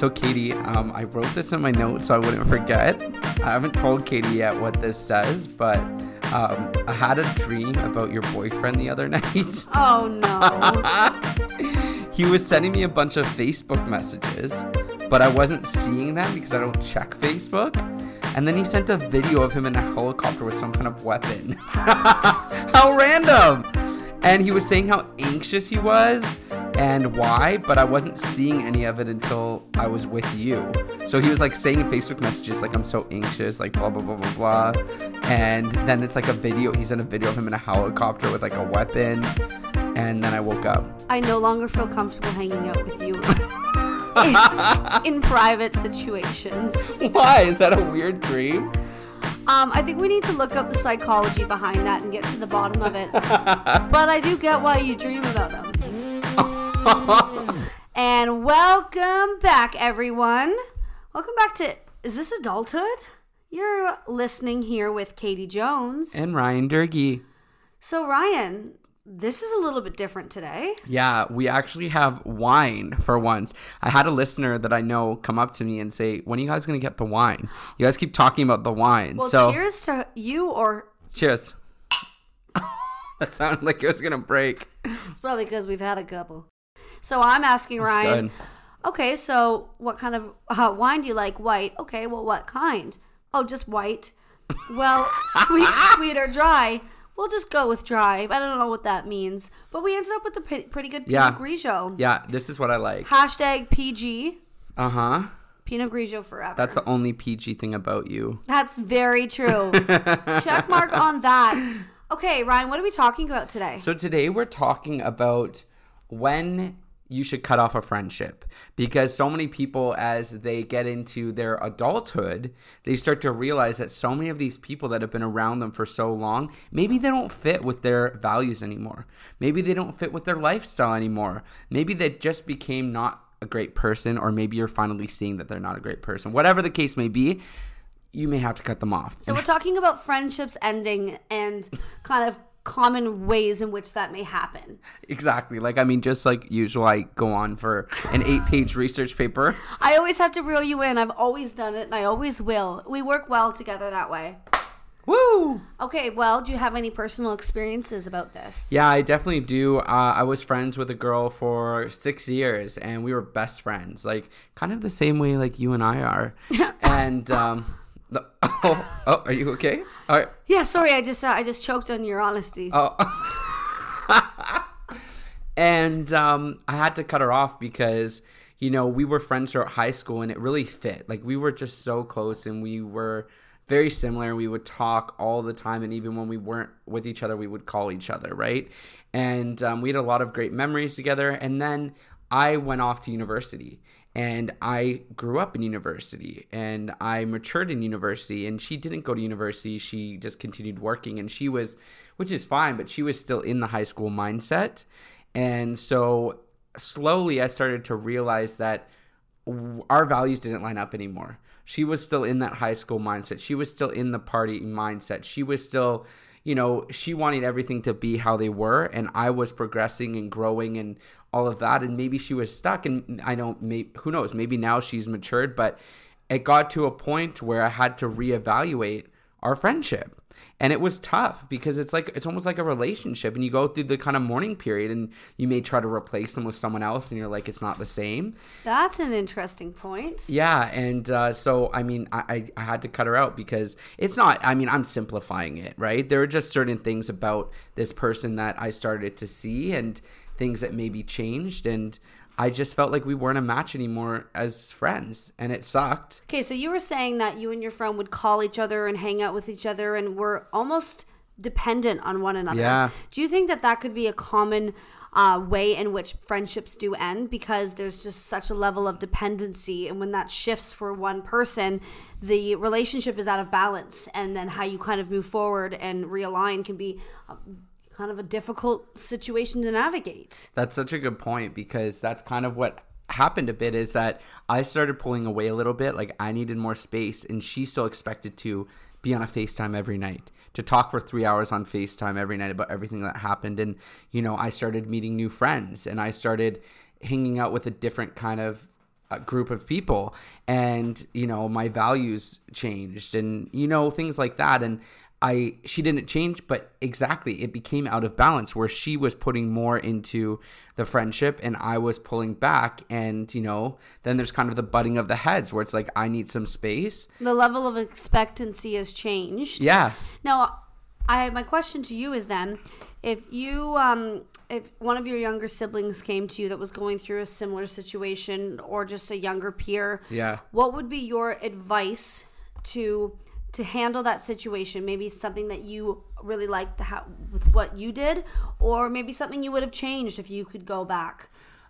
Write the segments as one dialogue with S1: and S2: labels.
S1: So, Katie, um, I wrote this in my notes so I wouldn't forget. I haven't told Katie yet what this says, but um, I had a dream about your boyfriend the other night.
S2: Oh no.
S1: he was sending me a bunch of Facebook messages, but I wasn't seeing them because I don't check Facebook. And then he sent a video of him in a helicopter with some kind of weapon. how random! And he was saying how anxious he was and why, but I wasn't seeing any of it until I was with you. So he was like saying in Facebook messages, like, I'm so anxious, like, blah, blah, blah, blah, blah. And then it's like a video, he's sent a video of him in a helicopter with like a weapon. And then I woke up.
S2: I no longer feel comfortable hanging out with you in, in private situations.
S1: Why? Is that a weird dream?
S2: Um, I think we need to look up the psychology behind that and get to the bottom of it. but I do get why you dream about them. and welcome back, everyone. Welcome back to Is This Adulthood? You're listening here with Katie Jones.
S1: And Ryan Durgy.
S2: So, Ryan, this is a little bit different today.
S1: Yeah, we actually have wine for once. I had a listener that I know come up to me and say, "When are you guys going to get the wine? You guys keep talking about the wine."
S2: Well,
S1: so
S2: cheers to you or
S1: cheers. that sounded like it was going to break.
S2: It's probably because we've had a couple. So I'm asking
S1: That's
S2: Ryan.
S1: good.
S2: Okay, so what kind of uh, wine do you like? White. Okay, well, what kind? Oh, just white. Well, sweet, sweet or dry? We'll just go with drive. I don't know what that means, but we ended up with a pretty good
S1: Yeah.
S2: Pinot Grigio.
S1: Yeah, this is what I like.
S2: Hashtag PG.
S1: Uh huh.
S2: Pinot Grigio forever.
S1: That's the only PG thing about you.
S2: That's very true. Check mark on that. Okay, Ryan, what are we talking about today?
S1: So today we're talking about when you should cut off a friendship. Because so many people as they get into their adulthood they start to realize that so many of these people that have been around them for so long maybe they don't fit with their values anymore. Maybe they don't fit with their lifestyle anymore. Maybe they just became not a great person or maybe you're finally seeing that they're not a great person. Whatever the case may be you may have to cut them off.
S2: So we're talking about friendships ending and kind of common ways in which that may happen.
S1: Exactly. Like I mean, just like usual, I go on for an eight-page research paper.
S2: I always have to reel you in. I've always done it and I always will. We work well together that way.
S1: Woo!
S2: Okay, well, do you have any personal experiences about this?
S1: Yeah, I definitely do. Uh, I was friends with a girl for six years, and we were best friends, like kind of the same way like you and I are. and um, the, oh, oh, are you okay? All right.
S2: Yeah, sorry, I just uh, I just choked on your honesty.
S1: Oh. and um, I had to cut her off because you know we were friends throughout high school, and it really fit. Like we were just so close, and we were very similar. We would talk all the time, and even when we weren't with each other, we would call each other, right? And um, we had a lot of great memories together. And then I went off to university and I grew up in university and I matured in university and she didn't go to university. She just continued working and she was which is fine but she was still in the high school mindset. And so slowly I started to realize that our values didn't line up anymore. She was still in that high school mindset. She was still in the party mindset. She was still you know, she wanted everything to be how they were, and I was progressing and growing and all of that. And maybe she was stuck. And I don't, maybe, who knows? Maybe now she's matured, but it got to a point where I had to reevaluate our friendship. And it was tough because it's like, it's almost like a relationship, and you go through the kind of mourning period, and you may try to replace them with someone else, and you're like, it's not the same.
S2: That's an interesting point.
S1: Yeah, and uh, so I mean, I, I had to cut her out because it's not. I mean, I'm simplifying it, right? There are just certain things about this person that I started to see, and things that maybe changed, and I just felt like we weren't a match anymore as friends, and it sucked.
S2: Okay, so you were saying that you and your friend would call each other and hang out with each other and were almost dependent on one another.
S1: Yeah.
S2: Do you think that that could be a common uh, way in which friendships do end because there's just such a level of dependency and when that shifts for one person the relationship is out of balance and then how you kind of move forward and realign can be uh, kind of a difficult situation to navigate
S1: That's such a good point because that's kind of what happened a bit is that I started pulling away a little bit. Like I needed more space, and she still expected to be on a FaceTime every night, to talk for three hours on FaceTime every night about everything that happened. And, you know, I started meeting new friends and I started hanging out with a different kind of uh, group of people and you know my values changed and you know things like that and I she didn't change, but exactly it became out of balance where she was putting more into the friendship and I was pulling back and you know then there's kind of the butting of the heads where it's like I need some space.
S2: The level of expectancy has changed.
S1: Yeah.
S2: Now, I my question to you is then if you um if one of your younger siblings came to you that was going through a similar situation or just a younger peer,
S1: Yeah.
S2: what would be your advice to to handle that situation maybe something that you really liked with what you did or maybe something you would have changed if you could go back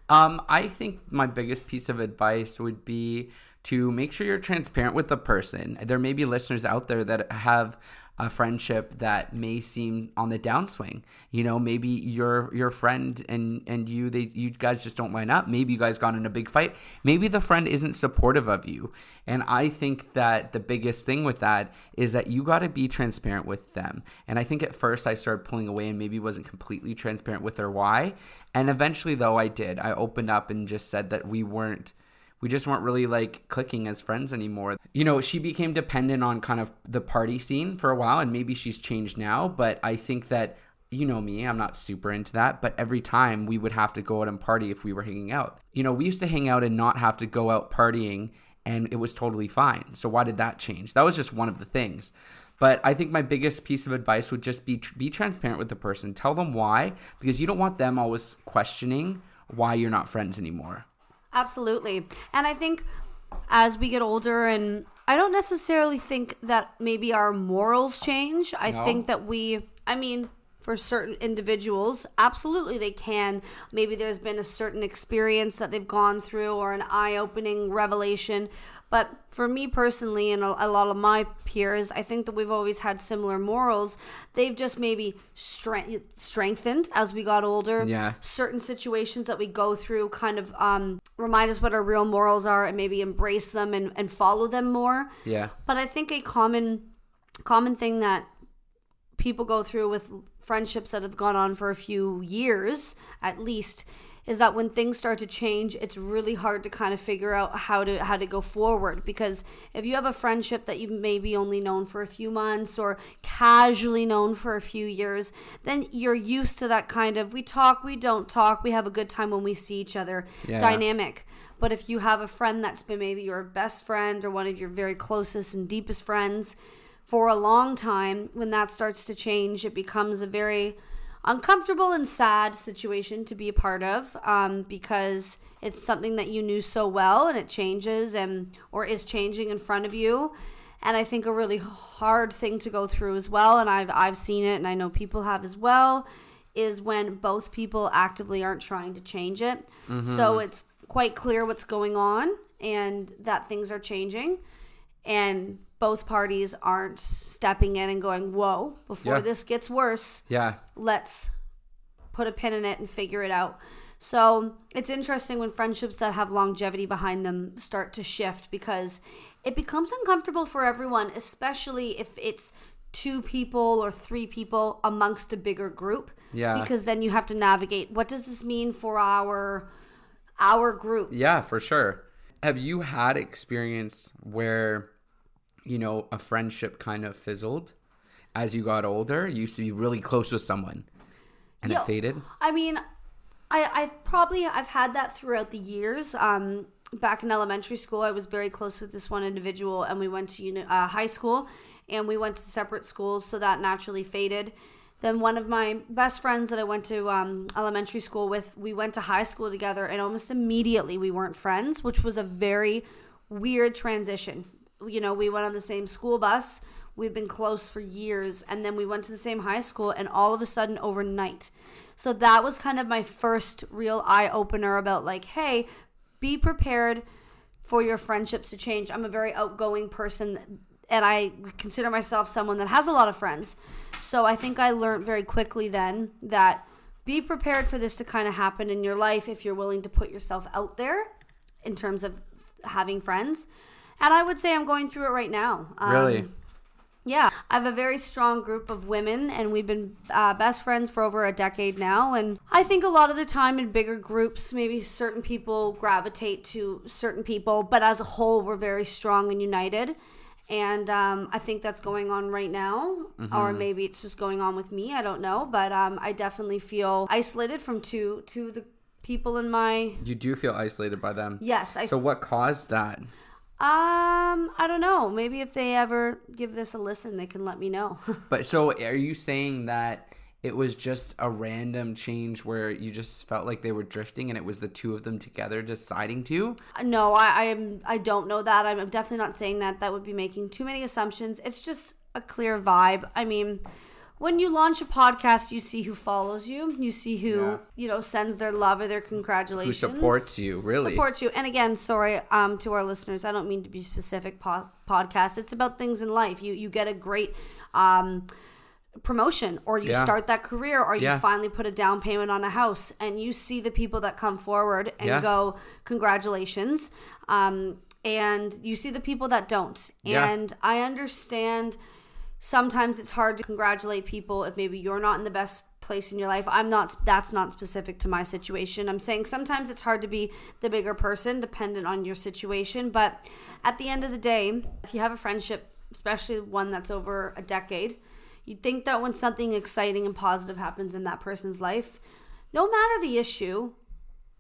S1: Um, I think my biggest piece of advice would be to make sure you're transparent with the person. There may be listeners out there that have a friendship that may seem on the downswing. You know, maybe your your friend and and you they you guys just don't line up. Maybe you guys got in a big fight. Maybe the friend isn't supportive of you. And I think that the biggest thing with that is that you got to be transparent with them. And I think at first I started pulling away and maybe wasn't completely transparent with their why. And eventually though I did. I opened up and just said that we weren't we just weren't really like clicking as friends anymore. You know, she became dependent on kind of the party scene for a while, and maybe she's changed now, but I think that. You know me, I'm not super into that, but every time we would have to go out and party if we were hanging out. You know, we used to hang out and not have to go out partying, and it was totally fine. So, why did that change? That was just one of the things. But I think my biggest piece of advice would just be be transparent with the person. Tell them why, because you don't want them always questioning why you're not friends anymore.
S2: Absolutely. And I think as we get older, and I don't necessarily think that maybe our morals change. I
S1: No.
S2: think that we, I mean, for certain individuals, absolutely they can. Maybe there's been a certain experience that they've gone through or an eye opening revelation. But for me personally, and a, lot of my peers, I think that we've always had similar morals. They've just maybe strength, strengthened as we got older
S1: Yeah.
S2: certain situations that we go through kind of um, remind us what our real morals are and maybe embrace them and, and follow them more.
S1: Yeah.
S2: But I think a common common thing that people go through with friendships that have gone on for a few years at least is that when things start to change it's really hard to kind of figure out how to how to go forward because if you have a friendship that you've maybe only known for a few months or casually known for a few years then you're used to that kind of we talk we don't talk we have a good time when we see each other
S1: Yeah.
S2: dynamic but if you have a friend that's been maybe your best friend or one of your very closest and deepest friends for a long time, when that starts to change, it becomes a very uncomfortable and sad situation to be a part of um, because it's something that you knew so well and it changes and or is changing in front of you. And i think a really hard thing to go through as well and i've i've seen it and i know people have as well is when both people actively aren't trying to change it. So it's quite clear what's going on and that things are changing. And both parties aren't stepping in and going whoa before
S1: Yeah.
S2: this gets worse
S1: Yeah.
S2: let's put a pin in it and figure it out. So it's interesting when friendships that have longevity behind them start to shift because it becomes uncomfortable for everyone, especially if it's two people or three people amongst a bigger group.
S1: Yeah.
S2: Because then you have to navigate what does this mean for our our group?
S1: Yeah, for sure. Have you had experience where, you know, a friendship kind of fizzled as you got older? You used to be really close with someone and
S2: Yo,
S1: it faded?
S2: I mean, I I've probably I've had that throughout the years. Um, back in elementary school, I was very close with this one individual, and we went to uni- uh, high school, and we went to separate schools, so that naturally faded. Then one of my best friends that I went to um, elementary school with, we went to high school together, and almost immediately we weren't friends, which was a very weird transition. You know, we went on the same school bus. We've been close for years, and then we went to the same high school, and all of a sudden, overnight. So that was kind of my first real eye opener about like, hey, be prepared for your friendships to change. I'm a very outgoing person and I consider myself someone that has a lot of friends. So I think I learned very quickly then that be prepared for this to kind of happen in your life if you're willing to put yourself out there in terms of having friends. And I would say I'm going through it right now. Um,
S1: Really?
S2: Yeah, I have a very strong group of women, and we've been uh, best friends for over a decade now. And I think a lot of the time in bigger groups, maybe certain people gravitate to certain people, but as a whole, we're very strong and united. And um, I think that's going on right now, or maybe it's just going on with me. I don't know, but um, I definitely feel isolated from two of the people in my.
S1: You do feel isolated by them.
S2: Yes, I
S1: So what caused that?
S2: Um I don't know. Maybe if they ever give this a listen, they can let me know.
S1: But so are you saying that it was just a random change where you just felt like they were drifting and it was the two of them together deciding to?
S2: No, I, I am. I don't know that. I'm, I'm definitely not saying that. That would be making too many assumptions. It's just a clear vibe. I mean, when you launch a podcast, you see who follows you. You see who
S1: Yeah.
S2: you know sends their love or their congratulations, Who
S1: supports you, really?
S2: Supports you. And again, sorry um, to our listeners. I don't mean to be specific. Po- podcast. It's about things in life. You you get a great. Um, promotion or you
S1: Yeah.
S2: start that career or you
S1: Yeah.
S2: finally put a down payment on a house and you see the people that come forward and go congratulations um, and you see the people that don't and i understand sometimes it's hard to congratulate people if maybe you're not in the best place in your life i'm not that's not specific to my situation i'm saying sometimes it's hard to be the bigger person dependent on your situation but at the end of the day if you have a friendship especially one that's over a decade You'd think that when something exciting and positive happens in that person's life, no matter the issue,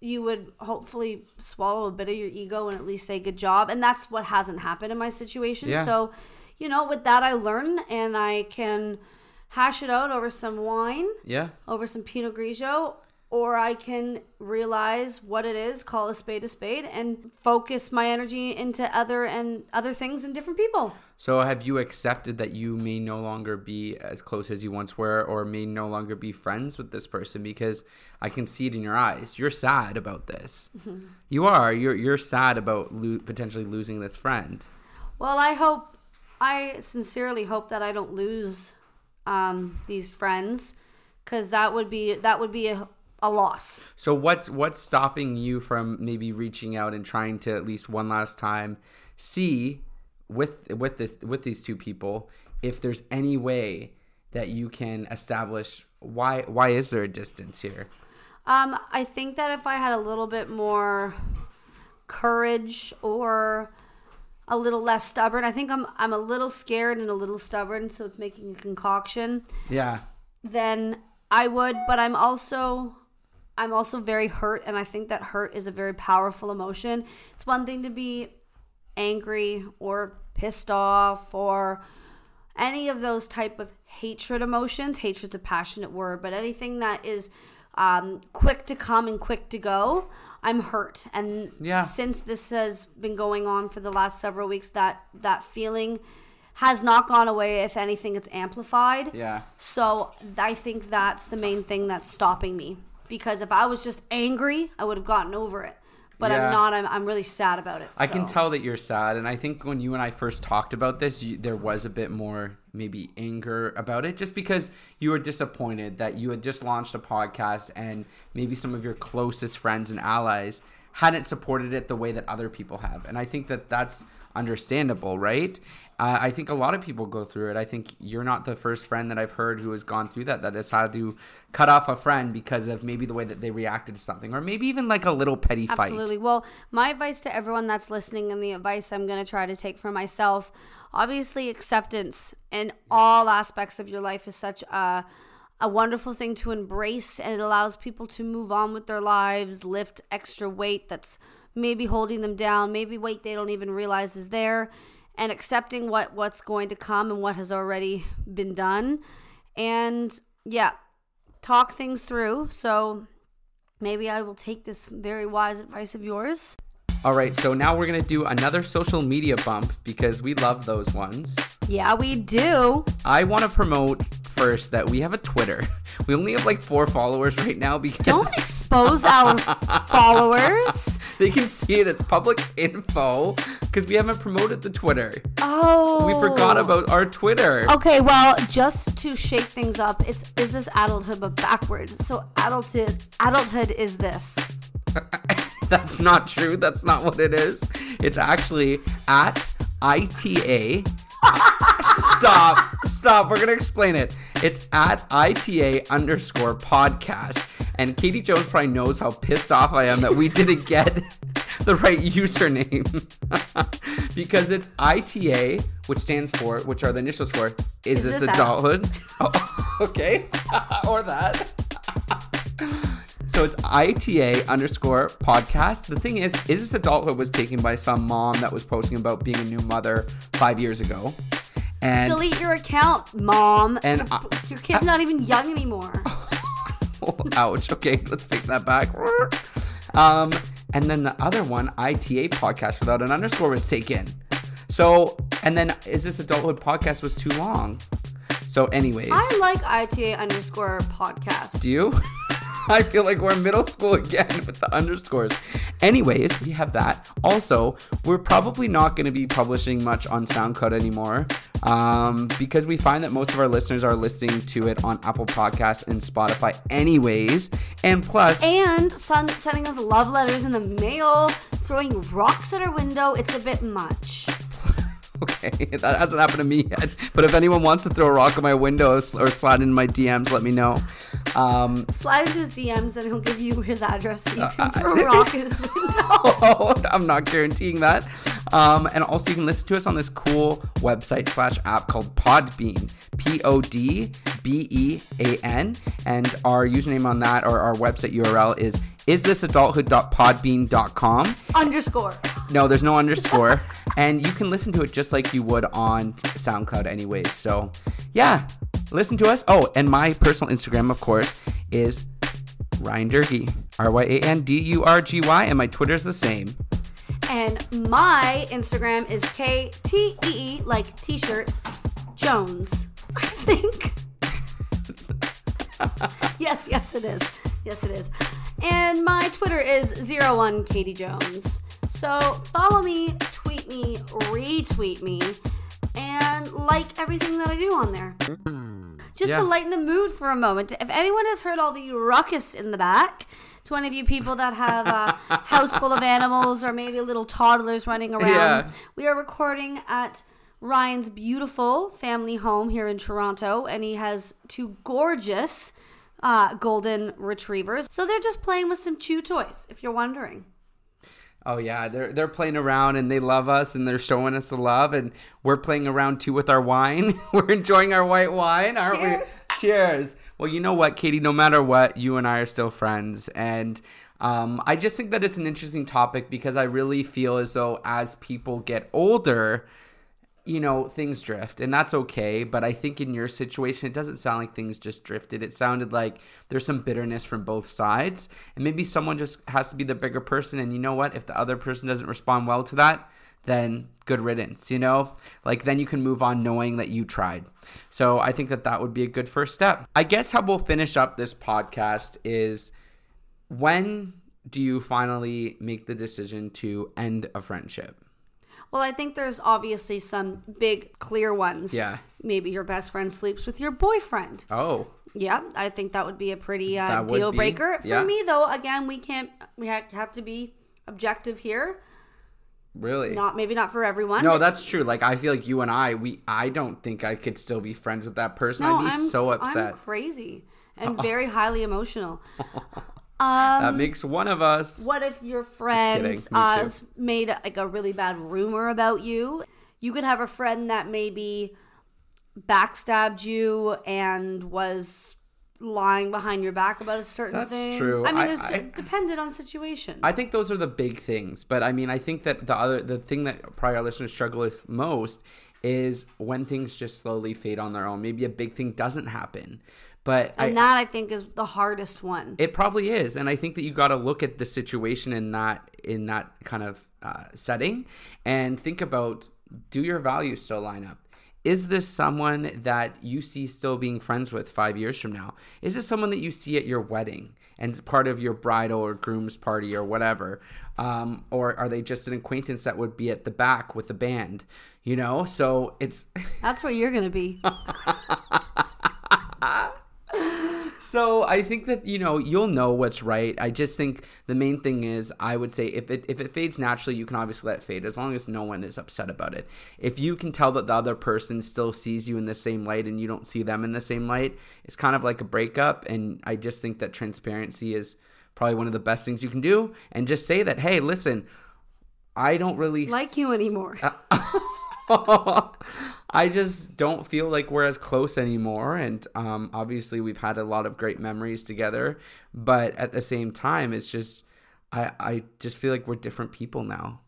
S2: you would hopefully swallow a bit of your ego and at least say good job. And that's what hasn't happened in my situation.
S1: Yeah.
S2: So, you know, with that, I learn and I can hash it out over some wine,
S1: Yeah.
S2: over some Pinot Grigio, or I can realize what it is, call a spade a spade, and focus my energy into other and other things and different people.
S1: So have you accepted that you may no longer be as close as you once were or may no longer be friends with this person because I can see it in your eyes. You're sad about this. Mm-hmm. You are. You're you're sad about lo- potentially losing this friend.
S2: Well, I hope, I sincerely hope that I don't lose um, these friends, because that would be that would be a, a loss.
S1: So what's what's stopping you from maybe reaching out and trying to at least one last time see with with this with these two people if there's any way that you can establish why why is there a distance here?
S2: Um, I think that if I had a little bit more courage or a little less stubborn, I think I'm I'm a little scared and a little stubborn, so it's making a concoction.
S1: Yeah.
S2: then I would, but I'm also I'm also very hurt and I think that hurt is a very powerful emotion. It's one thing to be angry or pissed off or any of those type of hatred emotions. Hatred's a passionate word, but anything that is um, quick to come and quick to go, I'm hurt. And
S1: Yeah.
S2: since this has been going on for the last several weeks, that that feeling has not gone away. If anything, it's amplified.
S1: Yeah.
S2: So I think that's the main thing that's stopping me. Because if I was just angry, I would have gotten over it. But
S1: Yeah.
S2: I'm not. I'm, I'm really sad about it.
S1: I can tell that you're sad, and I think when you and I first talked about this, you, there was a bit more maybe anger about it, just because you were disappointed that you had just launched a podcast and maybe some of your closest friends and allies hadn't supported it the way that other people have, and I think that that's understandable, right? Uh, I think a lot of people go through it. I think you're not the first friend that I've heard who has gone through that, that has had to cut off a friend because of maybe the way that they reacted to something, or maybe even like a little petty fight.
S2: Absolutely. Well, my advice to everyone that's listening, and the advice I'm going to try to take for myself, obviously, acceptance in all aspects of your life is such a a wonderful thing to embrace, and it allows people to move on with their lives, lift extra weight that's maybe holding them down, maybe weight they don't even realize is there, and accepting what what's going to come and what has already been done, and yeah, talk things through. So maybe I will take this very wise advice of yours.
S1: All right, so now we're gonna do another social media bump because we love those ones.
S2: Yeah, we do.
S1: I want to promote first that we have a Twitter. We only have like four followers right now because
S2: Don't expose our followers.
S1: they can see it as public info because we haven't promoted the Twitter.
S2: Oh,
S1: We forgot about our Twitter.
S2: Okay, well, just to shake things up, it's is this adulthood but backwards. So adulthood, adulthood is this.
S1: That's not true. That's not what it is. It's actually at ITA. stop, stop. We're gonna explain it. It's at ITA underscore podcast. And Katie Jones probably knows how pissed off I am that we didn't get the right username because it's ITA, which stands for, which are the initials for, is,
S2: Is
S1: this,
S2: this
S1: adulthood? Oh, okay, or that. So it's ITA underscore podcast. The thing is, is this adulthood was taken by some mom that was posting about being a new mother five years ago. And
S2: Delete your account, mom.
S1: And
S2: your,
S1: I-
S2: your kid's not even young anymore.
S1: ouch. Okay, let's take that back. Um, and then the other one, ITA podcast without an underscore was taken. So, and then is this adulthood podcast was too long? So, anyways,
S2: I like ITA underscore podcast.
S1: do you? I feel like we're in middle school again with the underscores. Anyways, we have that. Also, we're probably not going to be publishing much on SoundCloud anymore um, because we find that most of our listeners are listening to it on Apple Podcasts and Spotify, anyways. And plus,
S2: And son sending us love letters in the mail, throwing rocks at our window. It's a bit much.
S1: Okay, that hasn't happened to me yet. But if anyone wants to throw a rock at my window or slide in my DMs, let me know. Um,
S2: Slide into his DMs and he'll give you his address so you
S1: Uh,
S2: can throw a rock at his window.
S1: oh, I'm not guaranteeing that. Um, and also, you can listen to us on this cool website slash app called Podbean. P O D B E A N. And our username on that or our website URL is is this adulthood.podbean.com.
S2: Underscore.
S1: No, there's no underscore. and you can listen to it just like you would on SoundCloud, anyways. So, yeah, listen to us. Oh, and my personal Instagram, of course, is Ryan Durgy, R Y A N D U R G Y, and my Twitter's the same.
S2: And my Instagram is K T E E, like t shirt, Jones. I think. yes, yes, it is. Yes, it is. And my Twitter is 01 Katie Jones. So follow me, tweet me, retweet me, and like everything that I do on there. Just
S1: Yeah.
S2: to lighten the mood for a moment. If anyone has heard all the ruckus in the back, to any of you people that have a house full of animals or maybe little toddlers running around,
S1: Yeah.
S2: we are recording at Ryan's beautiful family home here in Toronto, and he has two gorgeous uh, golden retrievers. So they're just playing with some chew toys, if you're wondering.
S1: Oh yeah, they're they're playing around and they love us and they're showing us the love and we're playing around too with our wine. we're enjoying our white wine, aren't
S2: Cheers.
S1: we? Cheers. Well, you know what, Katie, no matter what, you and I are still friends and um, I just think that it's an interesting topic because I really feel as though as people get older, you know, things drift, and that's okay. But I think in your situation, it doesn't sound like things just drifted. It sounded like there's some bitterness from both sides, and maybe someone just has to be the bigger person. And you know what? If the other person doesn't respond well to that, then good riddance, you know? Like, then you can move on knowing that you tried. So I think that that would be a good first step. I guess how we'll finish up this podcast is when do you finally make the decision to end a friendship?
S2: Well, I think there's obviously some big, clear ones.
S1: Yeah.
S2: Maybe your best friend sleeps with your boyfriend.
S1: Oh,
S2: Yeah, I think that would be a pretty uh, deal
S1: be,
S2: breaker. For me, though, again, we can't, we have to be objective here.
S1: really?
S2: Not maybe not for everyone.
S1: No, that's true. Like I feel like you and I, we I don't think I could still be friends with that person.
S2: No,
S1: I'd be
S2: I'm,
S1: so
S2: I'm
S1: upset.
S2: crazy and very highly emotional.
S1: That makes one of us.
S2: What if your friend uh, made like a really bad rumor about you? You could have a friend that maybe backstabbed you and was lying behind your back about a certain
S1: That's
S2: thing.
S1: true.
S2: I mean,
S1: I-
S2: there's dependent on situations.
S1: I think those are the big things. But I mean, I think that the other the thing that probably our listeners struggle with most is when things just slowly fade on their own. Maybe a big thing doesn't happen. But I,
S2: and that I think is the hardest one.
S1: It probably is, and I think that you got to look at the situation in that in that kind of uh, setting, and think about: Do your values still line up? Is this someone that you see still being friends with five years from now? Is this someone that you see at your wedding and part of your bridal or groom's party or whatever? Um, or are they just an acquaintance that would be at the back with the band? You know, so it's
S2: That's where you're gonna be.
S1: so I think that you know you'll know what's right. I just think the main thing is I would say if it if it fades naturally, you can obviously let it fade as long as no one is upset about it. If you can tell that the other person still sees you in the same light and you don't see them in the same light, it's kind of like a breakup. And I just think that transparency is probably one of the best things you can do. And just say that, hey, listen, I don't really
S2: like you anymore.
S1: Uh, I just don't feel like we're as close anymore. And um, obviously, we've had a lot of great memories together. But at the same time, it's just, I, I just feel like we're different people now.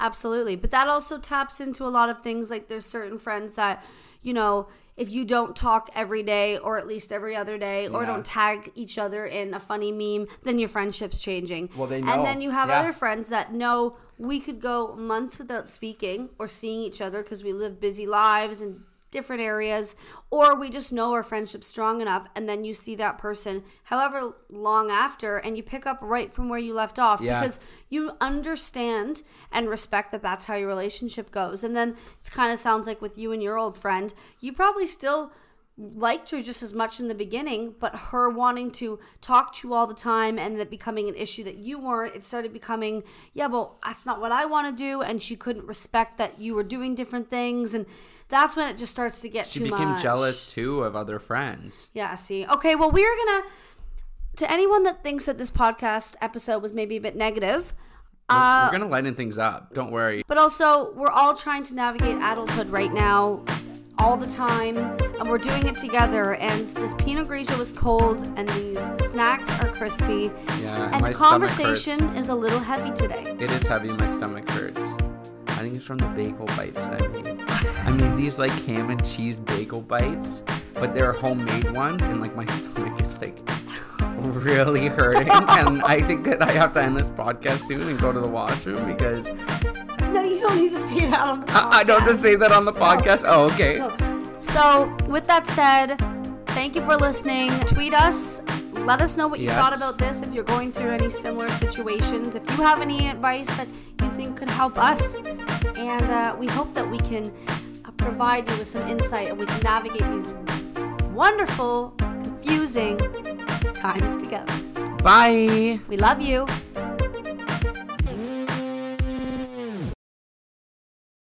S2: Absolutely. But that also taps into a lot of things. Like, there's certain friends that, you know, if you don't talk every day or at least every other day or
S1: Yeah.
S2: don't tag each other in a funny meme, then your friendship's changing.
S1: Well, they know.
S2: And then you have
S1: Yeah.
S2: other friends that know we could go months without speaking or seeing each other because we live busy lives in different areas or we just know our friendship's strong enough and then you see that person however long after and you pick up right from where you left off
S1: Yeah.
S2: because you understand and respect that that's how your relationship goes. And then it kind of sounds like with you and your old friend, you probably still liked her just as much in the beginning, but her wanting to talk to you all the time and that becoming an issue that you weren't, it started becoming, yeah, well, that's not what I want to do. And she couldn't respect that you were doing different things. And that's when it just starts to get
S1: She became
S2: much.
S1: jealous too of other friends.
S2: Yeah, see. Okay, well, we're going to, to anyone that thinks that this podcast episode was maybe a bit negative, uh,
S1: we're gonna lighten things up. Don't worry.
S2: but also, we're all trying to navigate adulthood right now, all the time, and we're doing it together. And this Pinot Grigio is cold, and these snacks are crispy,
S1: Yeah,
S2: and
S1: my
S2: the conversation is a little heavy today.
S1: It is heavy. My stomach hurts. I think it's from the bagel bites that I made. I made these like ham and cheese bagel bites, but they're homemade ones, and like my stomach is like really hurting. and I think that I have to end this podcast soon and go to the washroom because
S2: you don't need to say that on the
S1: I, I don't just say that on the podcast. Oh, okay.
S2: So, with that said, thank you for listening. Tweet us. Let us know what you
S1: Yes.
S2: thought about this. If you're going through any similar situations, if you have any advice that you think could help us, and uh, we hope that we can uh, provide you with some insight and we can navigate these wonderful, confusing times together.
S1: Bye.
S2: We love you.